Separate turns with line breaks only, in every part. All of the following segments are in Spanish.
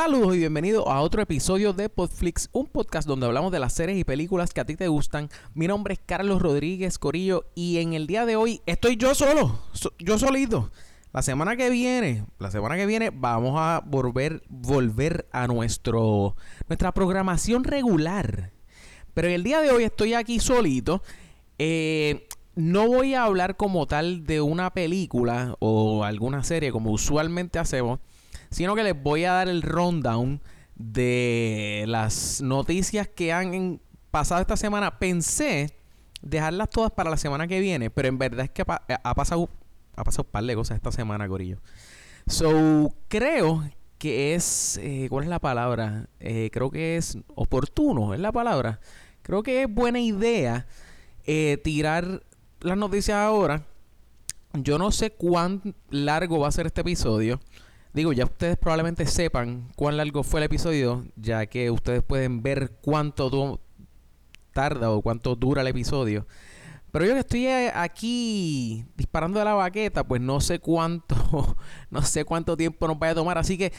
Saludos y bienvenidos a otro episodio de Podflix, un podcast donde hablamos de las series y películas que a ti te gustan. Mi nombre es Carlos Rodríguez Corillo y en el día de hoy estoy yo solo, yo solito. La semana que viene, la semana que viene vamos a volver, volver a nuestro, nuestra programación regular. Pero el día de hoy estoy aquí solito. Eh, no voy a hablar como tal de una película o alguna serie como usualmente hacemos sino que les voy a dar el rundown de las noticias que han pasado esta semana. Pensé dejarlas todas para la semana que viene, pero en verdad es que ha, pasado ha pasado un par de cosas esta semana, Corillo. So, creo que es, eh, ¿cuál es la palabra? Eh, creo que es oportuno, es la palabra. Creo que es buena idea eh, tirar las noticias ahora. Yo no sé cuán largo va a ser este episodio. Digo, ya ustedes probablemente sepan cuán largo fue el episodio, ya que ustedes pueden ver cuánto tarda o cuánto dura el episodio. Pero yo que estoy eh, aquí disparando de la baqueta, pues no sé cuánto, no sé cuánto tiempo nos vaya a tomar. Así que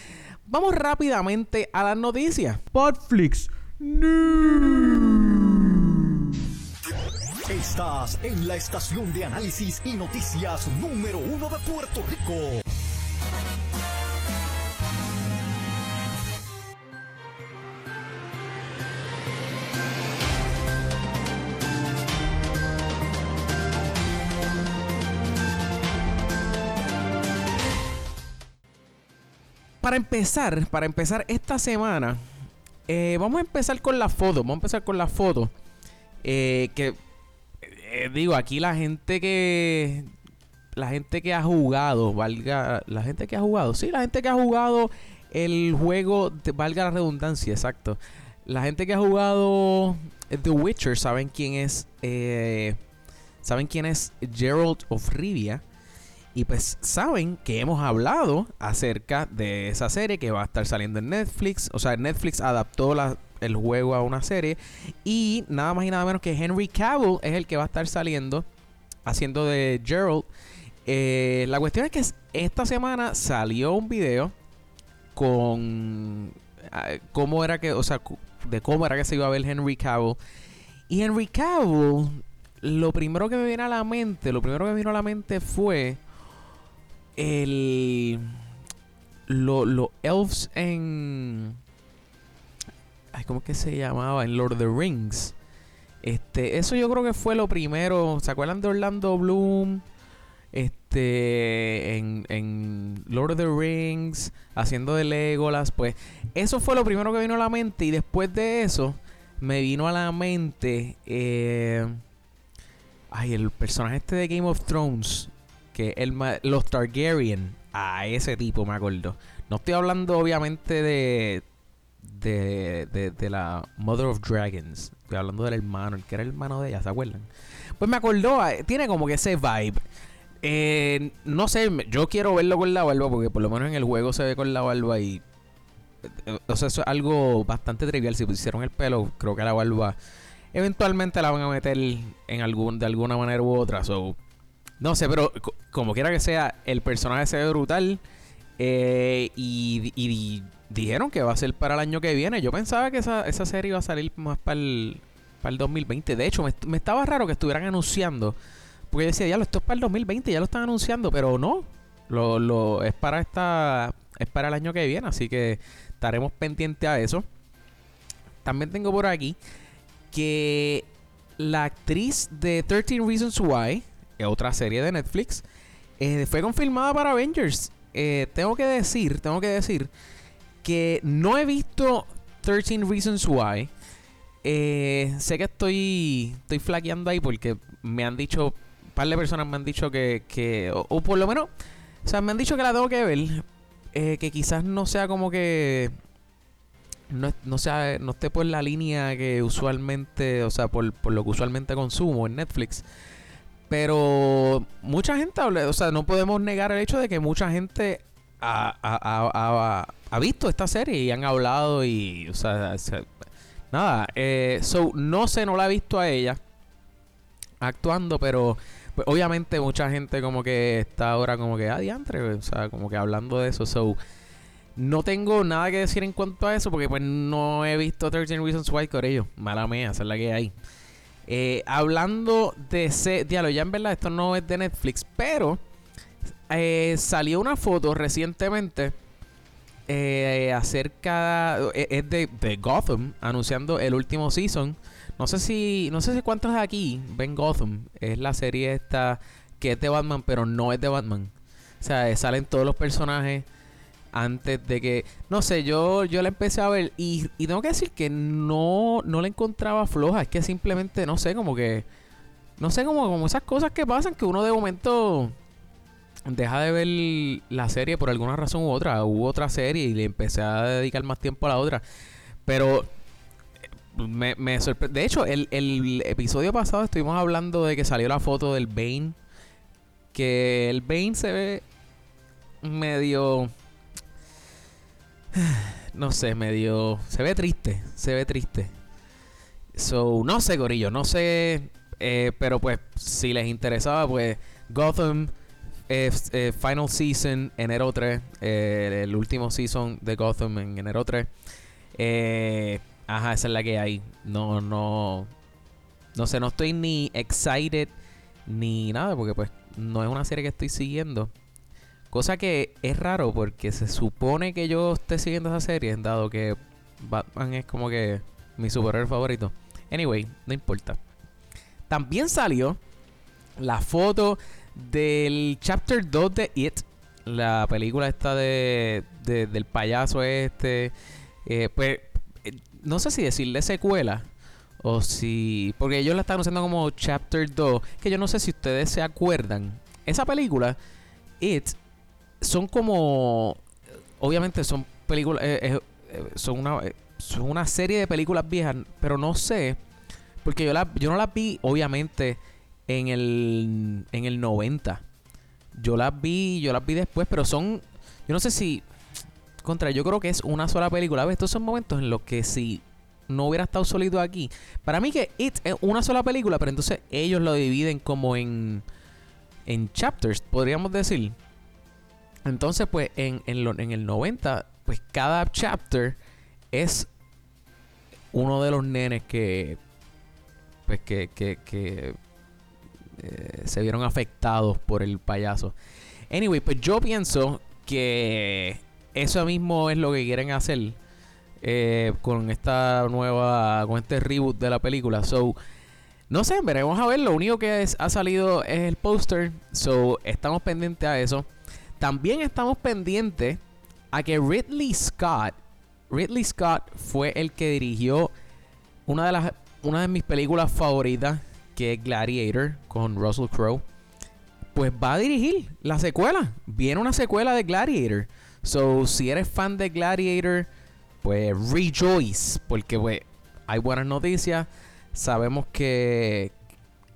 vamos rápidamente a las noticias. Podflix
Estás en la estación de análisis y noticias número uno de Puerto Rico.
Para empezar, para empezar esta semana, eh, vamos a empezar con la foto. Vamos a empezar con la foto. Eh, que eh, digo, aquí la gente que. La gente que ha jugado, valga. La gente que ha jugado, sí, la gente que ha jugado el juego, valga la redundancia, exacto. La gente que ha jugado The Witcher saben quién es. saben quién es Gerald of Rivia. Y pues saben que hemos hablado acerca de esa serie que va a estar saliendo en Netflix. O sea, Netflix adaptó el juego a una serie. Y nada más y nada menos que Henry Cavill es el que va a estar saliendo haciendo de Gerald. Eh, la cuestión es que esta semana salió un video con ah, cómo era que, o sea, de cómo era que se iba a ver Henry Cavill. Y Henry Cavill, lo primero que me viene a la mente, lo primero que me vino a la mente fue el los elves en ay, ¿cómo que se llamaba? En Lord of the Rings. Este, eso yo creo que fue lo primero. ¿Se acuerdan de Orlando Bloom? Este, en, en Lord of the Rings, haciendo de Legolas, pues eso fue lo primero que vino a la mente. Y después de eso, me vino a la mente, eh, ay, el personaje este de Game of Thrones, el, los Targaryen, a ese tipo me acuerdo. No estoy hablando obviamente de, de, de, la Mother of Dragons. Estoy hablando del hermano, el que era el hermano de ella, ¿se acuerdan? Pues me acordó, eh, tiene como que ese vibe. Eh, no sé, yo quiero verlo con la barba porque por lo menos en el juego se ve con la barba y... Eh, o sea, eso es algo bastante trivial. Si pusieron el pelo, creo que la barba eventualmente la van a meter en algún, de alguna manera u otra. So, no sé, pero como quiera que sea, el personaje se ve brutal. Eh, y, dijeron que va a ser para el año que viene. Yo pensaba que esa, esa serie iba a salir más para el, para el 2020. De hecho, me, estaba raro que estuvieran anunciando. Porque yo decía, ya esto es para el 2020, ya lo están anunciando, pero no. Lo, lo, es para esta. Es para el año que viene. Así que estaremos pendientes a eso. También tengo por aquí que la actriz de 13 Reasons Why otra serie de Netflix, eh, fue confirmada para Avengers. Eh, tengo que decir, tengo que decir que no he visto 13 Reasons Why. Eh, sé que estoy, estoy flaqueando ahí porque me han dicho, un par de personas me han dicho que, o, por lo menos, o sea, me han dicho que la tengo que ver, que quizás no sea como que no, no, sea, no esté por la línea que usualmente, o sea, por, por, lo que usualmente consumo en Netflix. Pero mucha gente o sea, no podemos negar el hecho de que mucha gente ha, visto esta serie y han hablado y, o sea, nada, eh, so, no sé, no la he visto a ella actuando, pero pues, obviamente mucha gente como que está ahora como que, adiantre, o sea, como que hablando de eso, so, No tengo nada que decir en cuanto a eso porque pues no he visto 13 Reasons Why con ellos. Mala mía, esa es la que hay. Eh, hablando de ese diálogo, ya en verdad esto no es de Netflix, pero eh, salió una foto recientemente eh, acerca es de, de, Gotham anunciando el último season. No sé si no sé si cuántos de aquí ven Gotham. Es la serie esta que es de Batman, pero no es de Batman. O sea, salen todos los personajes antes de que no sé yo yo la empecé a ver y, tengo que decir que no no la encontraba floja. Es que simplemente no sé como que no sé como, como esas cosas que pasan que uno de momento deja de ver la serie por alguna razón u otra. Hubo otra serie y le empecé a dedicar más tiempo a la otra. Pero me, me sorprende de hecho el, el episodio pasado estuvimos hablando de que salió la foto del Bane que el Bane se ve medio no sé, medio. Se ve triste. Se ve triste. So, no sé, Gorillo. No sé. Eh, pero pues, si les interesaba, pues. Gotham. Eh, eh, final Season, enero 3. el último season de Gotham en enero 3. ajá, esa es la que hay. No, no. No sé, no estoy ni excited ni nada, porque pues no es una serie que estoy siguiendo. Cosa que es raro porque se supone que yo esté siguiendo esa serie, dado que Batman es como que mi superhéroe favorito. Anyway, no importa. También salió la foto del Chapter 2 de It, la película esta de, del payaso este. Eh, pues eh, no sé si decirle secuela o si. Porque ellos la están usando como Chapter 2. Que yo no sé si ustedes se acuerdan. Esa película, It, son como. Obviamente son películas. Eh, eh, eh, son, una, son una serie de películas viejas, pero no sé. Porque yo, la, yo no las vi, obviamente, en el, en el 90. Yo las vi, yo las vi después, pero son. Yo no sé si. Contra, yo creo que es una sola película. Estos son momentos en los que si no hubiera estado sólido aquí. Para mí que It es una sola película, pero entonces ellos lo dividen como en. En chapters, podríamos decir. Entonces, pues, en, el 90, pues cada chapter es uno de los nenes que, pues, que, que, que eh, se vieron afectados por el payaso. Anyway, pues yo pienso que eso mismo es lo que quieren hacer eh, con esta nueva, con este reboot de la película. So, no sé, veremos a ver. Lo único que ha salido es el póster. So, estamos pendientes a eso. También estamos pendientes a que Ridley Scott, Ridley Scott fue el que dirigió una de las una de mis películas favoritas, que es Gladiator con Russell Crowe. Pues va a dirigir la secuela. Viene una secuela de Gladiator. So, si eres fan de Gladiator, pues rejoice, porque pues hay buenas noticias. Sabemos que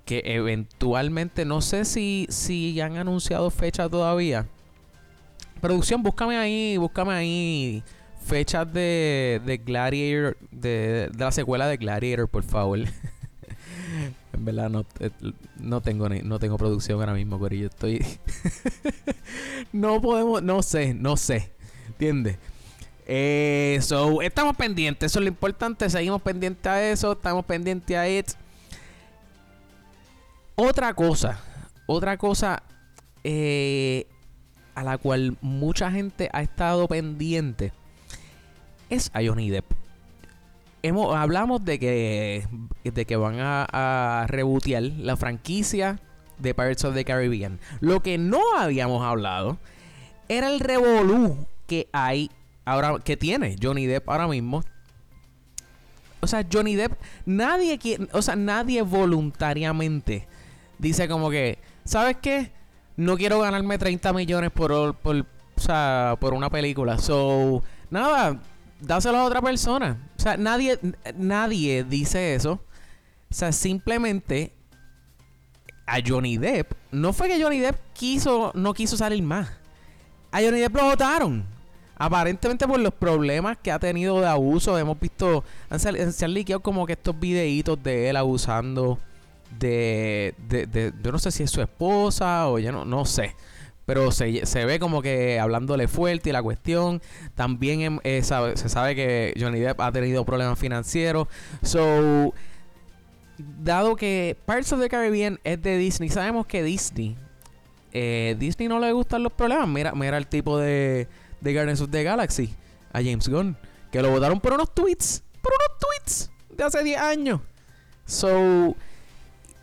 que eventualmente no sé si si han anunciado fecha todavía, Producción, búscame ahí, búscame ahí fechas de, de Gladiator, de, de la secuela de Gladiator, por favor. en verdad no, eh, no tengo no tengo producción ahora mismo, Corillo. Estoy. no podemos, no sé, no sé. ¿Entiendes? Eh, estamos pendientes, eso es lo importante. Seguimos pendientes a eso, estamos pendientes a it. Otra cosa, otra cosa eh, a la cual mucha gente ha estado pendiente es a Johnny Depp. Hemos, hablamos de que, de que van a, a rebotear la franquicia de Pirates of the Caribbean. Lo que no habíamos hablado era el revolú que hay ahora, que tiene Johnny Depp ahora mismo. O sea, Johnny Depp, nadie o sea, nadie voluntariamente dice como que, ¿sabes qué? No quiero ganarme 30 millones por, por, o sea, por una película. So, nada, dáselo a otra persona. O sea, nadie, nadie dice eso. O sea, simplemente a Johnny Depp, no fue que Johnny Depp quiso, no quiso salir más. A Johnny Depp lo votaron. Aparentemente por los problemas que ha tenido de abuso. Hemos visto, se han liqueado como que estos videitos de él abusando de, de, de, yo no sé si es su esposa o ya no, no sé. pero se, se ve como que hablándole fuerte y la cuestión. También em, eh, se sabe que Johnny Depp ha tenido problemas financieros. So, dado que Pirates of the Caribbean es de Disney, sabemos que Disney, eh, Disney no le gustan los problemas. Mira, mira el tipo de, de Guardians of the Galaxy, a James Gunn, que lo votaron por unos tweets, por unos tweets de hace 10 años. So,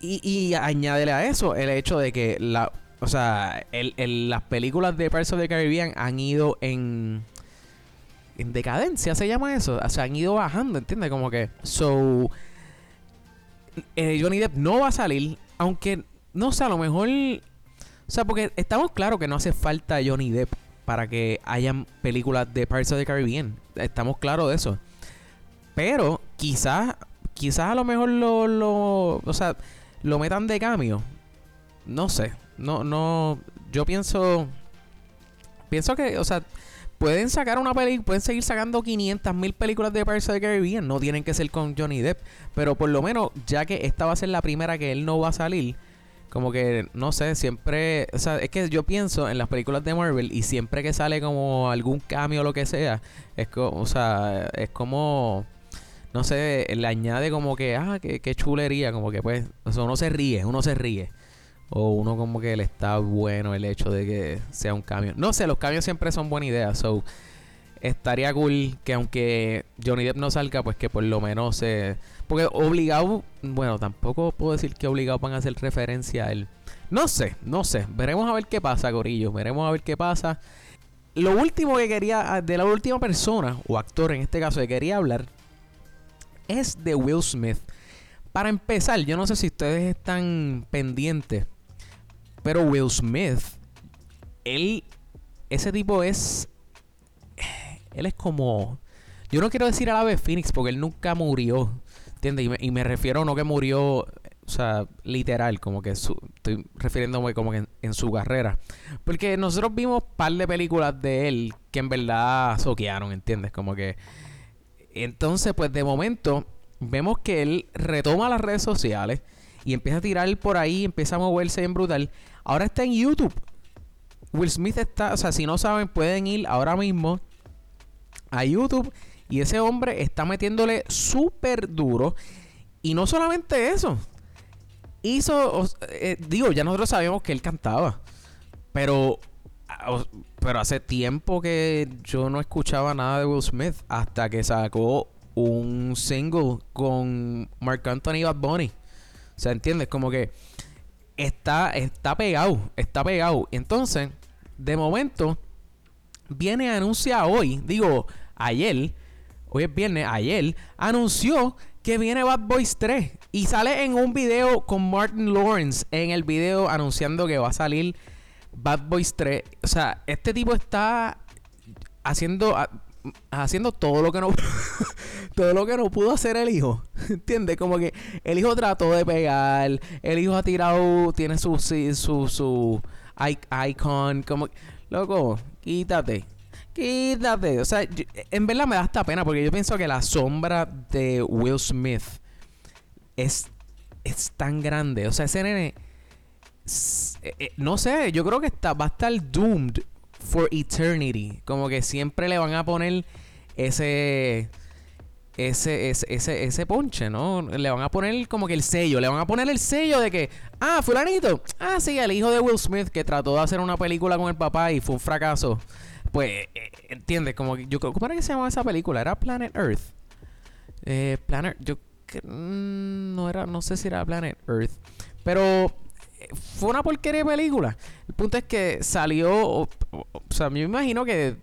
y, y añádele a eso el hecho de que la, o sea, el, el- las películas de Pirates of the Caribbean han ido en en decadencia se llama eso, o sea, han ido bajando, ¿entiendes? Como que so eh, Johnny Depp no va a salir, aunque no sé, a lo mejor o sea, porque estamos claros que no hace falta Johnny Depp para que hayan películas de Pirates of the Caribbean. Estamos claros de eso. Pero quizás, quizás a lo mejor lo, lo, o sea, lo metan de cambio. No sé. No, no. Yo pienso, pienso que, o sea, pueden sacar una película, pueden seguir sacando 500 mil películas de Pirates of the Caribbean. No tienen que ser con Johnny Depp. Pero por lo menos, ya que esta va a ser la primera que él no va a salir. Como que, no sé, siempre... O sea, es que yo pienso en las películas de Marvel y siempre que sale como algún cambio o lo que sea, es como, o sea, es como... No sé, le añade como que, ah, qué, qué chulería, como que pues, o uno se ríe, uno se ríe. O uno como que le está bueno el hecho de que sea un cambio. No sé, los cambios siempre son buena idea, so estaría cool que aunque Johnny Depp no salga, pues que por lo menos se... Porque obligado, bueno, tampoco puedo decir que obligado van a hacer referencia a él. No sé, no sé. Veremos a ver qué pasa, Corillo. Veremos a ver qué pasa. Lo último que quería, de la última persona, o actor en este caso, que quería hablar, es de Will Smith. Para empezar, yo no sé si ustedes están pendientes, pero Will Smith, él, ese tipo es él es como. Yo no quiero decir a la vez Phoenix porque él nunca murió. ¿Entiendes? Y me, y me refiero no que murió, o sea, literal, como que su- estoy refiriéndome como que en, en su carrera. Porque nosotros vimos un par de películas de él que en verdad soquearon, ¿entiendes? Como que. Entonces, pues de momento, vemos que él retoma las redes sociales y empieza a tirar por ahí, empieza a moverse bien brutal. Ahora está en YouTube. Will Smith está, o sea, si no saben, pueden ir ahora mismo a YouTube y ese hombre está metiéndole súper duro. Y no solamente eso. Hizo, eh, digo, ya nosotros sabíamos que él cantaba. Pero, ah, pero hace tiempo que yo no escuchaba nada de Will Smith hasta que sacó un single con Mark Anthony y Bad Bunny. O sea, ¿entiendes? Como que está, está pegado, está pegado. Entonces, de momento, viene a anunciar hoy, digo, ayer, hoy es viernes, ayer, anunció que viene Bad Boys 3 y sale en un video con Martin Lawrence en el video anunciando que va a salir Bad Boys 3. O sea, este tipo está haciendo haciendo todo lo que no todo lo que no pudo hacer el hijo. ¿Entiendes? Como que el hijo trató de pegar, el hijo ha tirado, tiene su su su icon, como loco, quítate. Quítate. O sea, yo- en verdad me da hasta pena porque yo pienso que la sombra de Will Smith es, es tan grande. O sea, ese nene. Eh, eh, no sé, yo creo que está, va a estar doomed for eternity. Como que siempre le van a poner ese. Ese, ese, ese, ese ponche, ¿no? Le van a poner como que el sello. Le van a poner el sello de que. Ah, fulanito. Ah, sí, el hijo de Will Smith que trató de hacer una película con el papá y fue un fracaso. Pues, eh, ¿entiendes? Como que yo creo. ¿Cómo era que se llamaba esa película? Era Planet Earth. Eh, Planet. Yo. mm, No era. No sé si era Planet Earth. Pero. Fue una porquería de película. El punto es que salió. O, sea, yo me imagino que.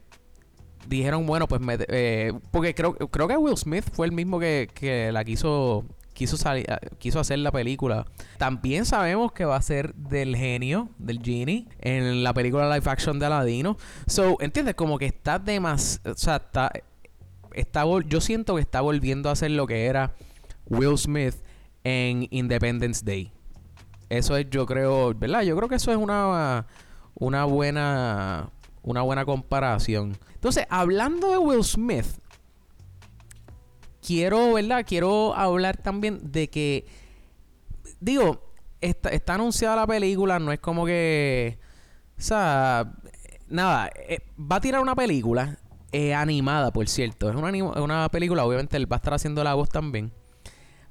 Dijeron, bueno, pues. me- eh, porque creo, creo que Will Smith fue el mismo que, que la quiso. Quiso, sali- ah, quiso hacer la película. También sabemos que va a ser del genio, del genie, en la película live action de Aladino. So, ¿entiendes? Como que está de más. O sea, está. está yo siento que está volviendo a ser lo que era Will Smith en Independence Day. Eso es, yo creo, ¿verdad? Yo creo que eso es una, una buena una buena comparación. Entonces, hablando de Will Smith, quiero, ¿verdad? Quiero hablar también de que, digo, está, está anunciada la película, no es como que, O sea, nada, eh, va a tirar una película eh, animada, por cierto. Es una, una película, obviamente él va a estar haciendo la voz también.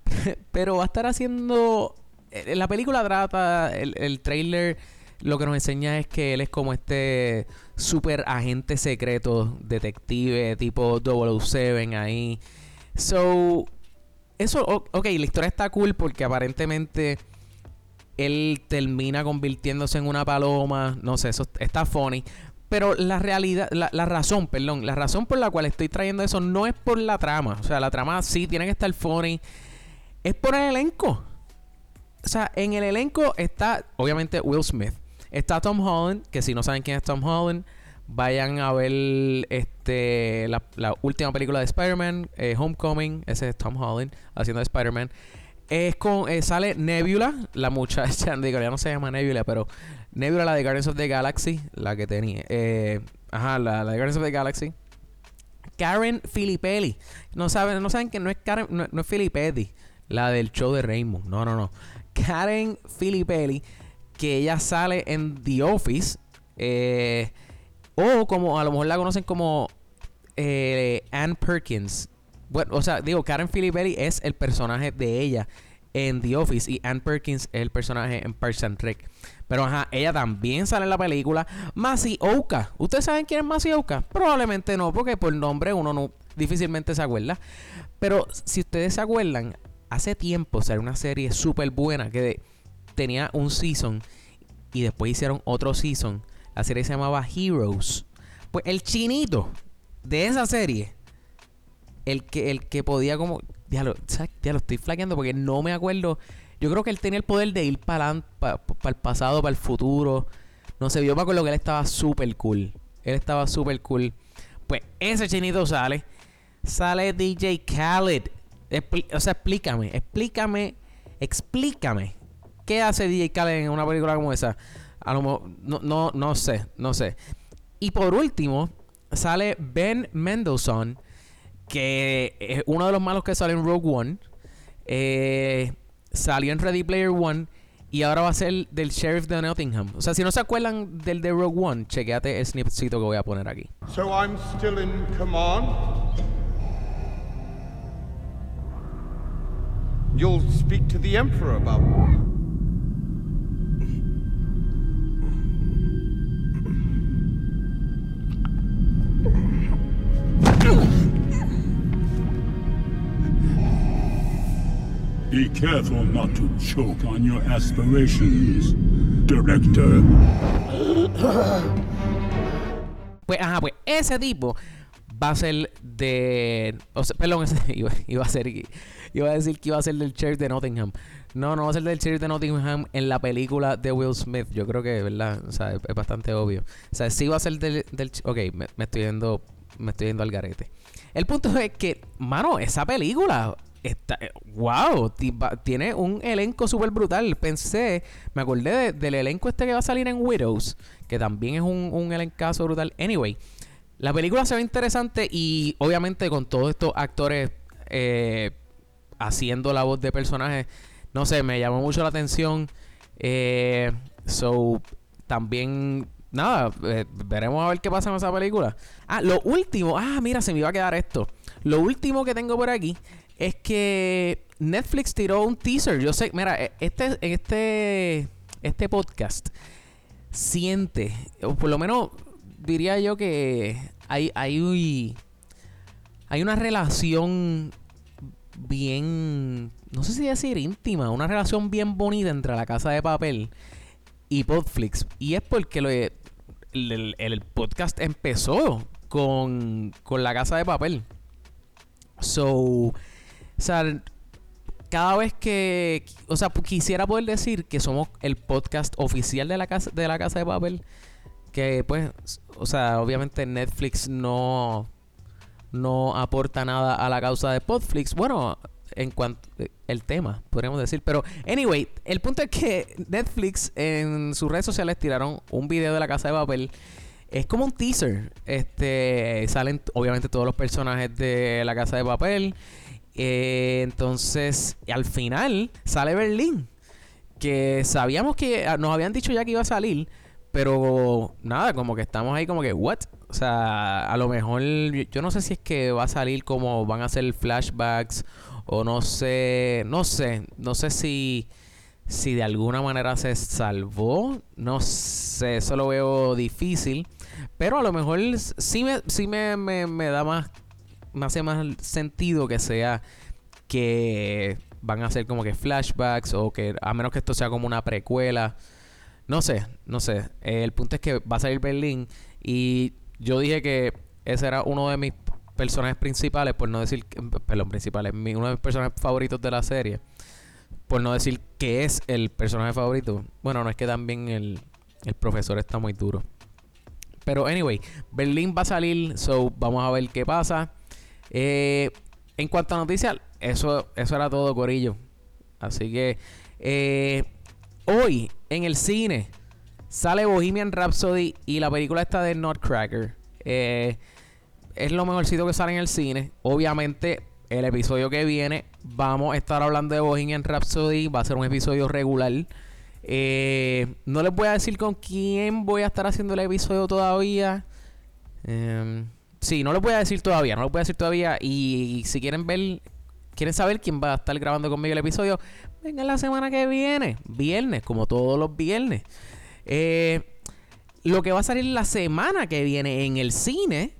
Pero va a estar haciendo... Eh, la película trata, el, el trailer lo que nos enseña es que él es como este super agente secreto, detective, tipo 007 ahí. So, eso, ok, la historia está cool porque aparentemente él termina convirtiéndose en una paloma. No sé, eso está funny. Pero la realidad, la, la, razón, perdón, la razón por la cual estoy trayendo eso no es por la trama. O sea, la trama sí tiene que estar funny. Es por el elenco. O sea, en el elenco está, obviamente, Will Smith. Está Tom Holland, que si no saben quién es Tom Holland, vayan a ver este la, última película de Spider-Man, eh, Homecoming. Ese es Tom Holland haciendo de Spider-Man. Es con, eh, sale Nebula, la muchacha, digo, ya no se llama Nebula, pero Nebula, la de Guardians of the Galaxy, la que tenía. Eh, ajá, la, de Guardians of the Galaxy. Karen Filippelli. No saben, no saben que no es Karen, no, no es Filipetti, la del show de Raymond. No, no, no. Karen Filippelli que ella sale en The Office. Eh, o como a lo mejor la conocen como eh, Anne Perkins. Bueno, o sea, digo, Karen Filiberti es el personaje de ella en The Office y Anne Perkins es el personaje en Parks and Rec. Pero ajá, ella también sale en la película. Masi Oka. ¿Ustedes saben quién es Masi Oka? Probablemente no, porque por nombre uno no difícilmente se acuerda. Pero si ustedes se acuerdan, hace tiempo salió una serie súper buena que tenía un season y después hicieron otro season. La serie se llamaba Heroes. Pues el chinito de esa serie, el que, el que podía como... Ya lo, ya lo estoy flaqueando porque no me acuerdo. Yo creo que él tenía el poder de ir para el pasado, para el futuro. No sé, yo me acuerdo que él estaba súper cool. Él estaba súper cool. Pues ese chinito sale. Sale DJ Khaled. O sea, explícame, explícame, explícame ¿Qué hace DJ Khaled en una película como esa? A lo mejor, no, no, no sé, no sé. Y por último, sale Ben Mendelsohn, que es uno de los malos que sale en Rogue One. Eh, salió en Ready Player One y ahora va a ser del sheriff de Nottingham. O sea, si no se acuerdan del de Rogue One, chequeate el snippetcito que voy a poner aquí. So I'm still in command. You'll speak to the Emperor about Be careful not to choke on your aspirations, director. Pues, ajá, pues ese tipo va a ser de. O sea, perdón, ese, iba, iba, a ser. Iba a decir que iba a ser del sheriff de Nottingham. No, no va a ser del sheriff de Nottingham en la película de Will Smith. Yo creo que, ¿verdad? O sea, es, bastante obvio. O sea, sí va a ser del. del ok, me, estoy yendo. Me estoy yendo al garete. El punto es que, mano, esa película Está, wow, tiene un elenco súper brutal. Pensé, me acordé del elenco este que va a salir en Widows, que también es un, un elencazo brutal. Anyway, la película se ve interesante y obviamente con todos estos actores eh, haciendo la voz de personajes, no sé, me llamó mucho la atención. Eh, so, también, nada, eh, veremos a ver qué pasa en esa película. Ah, lo último, ah, mira, se me iba a quedar esto. Lo último que tengo por aquí es que Netflix tiró un teaser. Yo sé, mira, e, este, este, este podcast siente, por lo menos diría yo que hay, hay, hay una relación bien, no sé si decir íntima, una relación bien bonita entre la casa de papel y Podflix. Y es porque lo, el, el, podcast empezó con, con la casa de papel. So, o sea, cada vez que, o sea, quisiera poder decir que somos el podcast oficial de la casa de la casa de papel, que pues, o sea, obviamente Netflix no no aporta nada a la causa de Podflix. Bueno, en cuanto el tema, podríamos decir, pero anyway, el punto es que Netflix en sus redes sociales tiraron un video de la casa de papel es como un teaser. Este salen obviamente todos los personajes de la casa de papel eh, entonces, al final sale Berlín. Que sabíamos que ah, nos habían dicho ya que iba a salir. Pero nada, como que estamos ahí como que, ¿what? O sea, a lo mejor, yo no sé si es que va a salir como van a ser flashbacks o no sé, no sé, no sé si, si de alguna manera se salvó, no sé, eso lo veo difícil, pero a lo mejor sí me, sí me, me, me da más, me hace más sentido que sea que van a ser como que flashbacks o que a menos que esto sea como una precuela. No sé, no sé. el punto es que va a salir Berlín y yo dije que ese era uno de mis personajes principales, por no decir, perdón, principales, uno de mis personajes favoritos de la serie. Por no decir que es el personaje favorito. Bueno, no es que también el, el profesor está muy duro. Pero anyway, Berlín va a salir, so vamos a ver qué pasa. Eh, en cuanto a noticias, eso, eso era todo, Corillo. Así que eh, hoy en el cine sale Bohemian Rhapsody y la película está de Nutcracker. Eh, es lo mejorcito que sale en el cine. Obviamente, el episodio que viene vamos a estar hablando de Bohemian Rhapsody. Va a ser un episodio regular. Eh, no les voy a decir con quién voy a estar haciendo el episodio todavía. Eh, sí, no les voy a decir todavía. No les voy a decir todavía. Y si quieren ver quieren saber quién va a estar grabando conmigo el episodio, vengan la semana que viene, viernes, como todos los viernes. Eh, lo que va a salir la semana que viene en el cine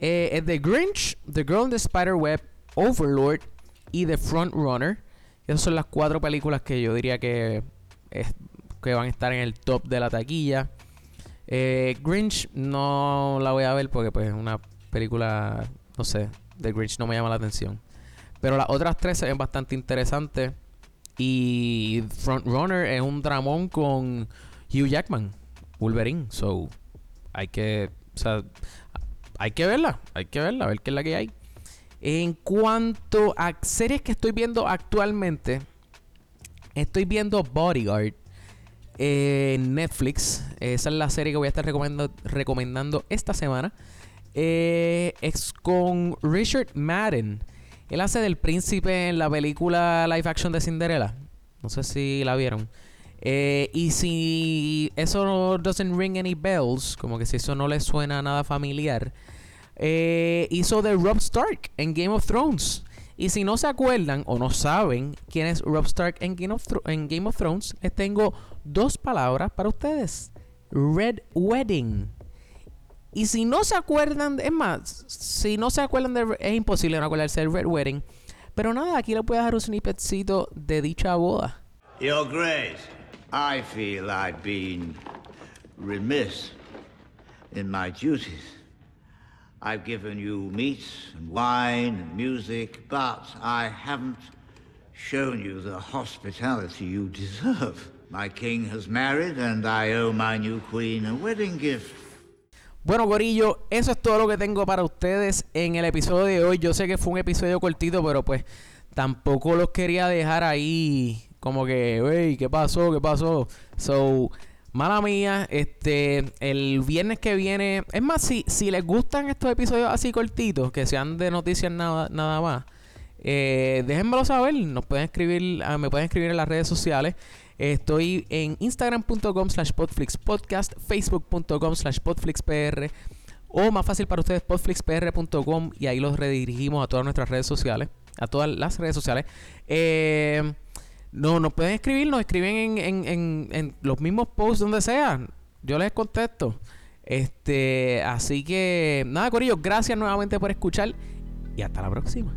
eh, es The Grinch, The Girl in the Spider Web, Overlord y The Front Runner. Esas son las cuatro películas que yo diría que, que van a estar en el top de la taquilla. Eh, Grinch no la voy a ver porque pues es una película, no sé, The Grinch no me llama la atención. Pero las otras tres se ven bastante interesantes. Y Frontrunner es un dramón con Hugh Jackman, Wolverine. So, hay que. O sea, hay que verla. Hay que verla, a ver qué es la que hay. En cuanto a series que estoy viendo actualmente, estoy viendo Bodyguard en Netflix. Esa es la serie que voy a estar recomendando, recomendando esta semana. Eh, es con Richard Madden. Él hace del príncipe en la película live action de Cinderella. No sé si la vieron. Eh, y si eso no doesn't ring any bells, como que si eso no le suena nada familiar, eh, hizo de Rob Stark en Game of Thrones. Y si no se acuerdan o no saben quién es Rob Stark en Game of, en Game of Thrones, les tengo dos palabras para ustedes. Red Wedding. Y si no se acuerdan, es más, si no se acuerdan de. Es imposible no acordarse del Red Wedding. Pero nada, aquí le voy a dar un snippetcito de dicha boda.
Your Grace, I feel I've been remiss in my duties. I've given you meat and wine and music, but I haven't shown you the hospitality you deserve. My king has married, and I owe my new queen a wedding gift.
Bueno, Gorillo, eso es todo lo que tengo para ustedes en el episodio de hoy. Yo sé que fue un episodio cortito, pero pues tampoco los quería dejar ahí como que, wey, ¿qué pasó? ¿Qué pasó? So, mala mía, este, el viernes que viene, es más, si, si les gustan estos episodios así cortitos, que sean de noticias nada, nada más, eh, déjenmelo saber, nos pueden escribir, ah, me pueden escribir en las redes sociales. Estoy en instagram.com slash podflixpodcast, facebook.com slash podflixpr o más fácil para ustedes podflixpr.com y ahí los redirigimos a todas nuestras redes sociales, a todas las redes sociales. Eh, no, nos pueden escribir, nos escriben en, los mismos posts donde sea. Yo les contesto. Este, así que nada, Corillo, gracias nuevamente por escuchar y hasta la próxima.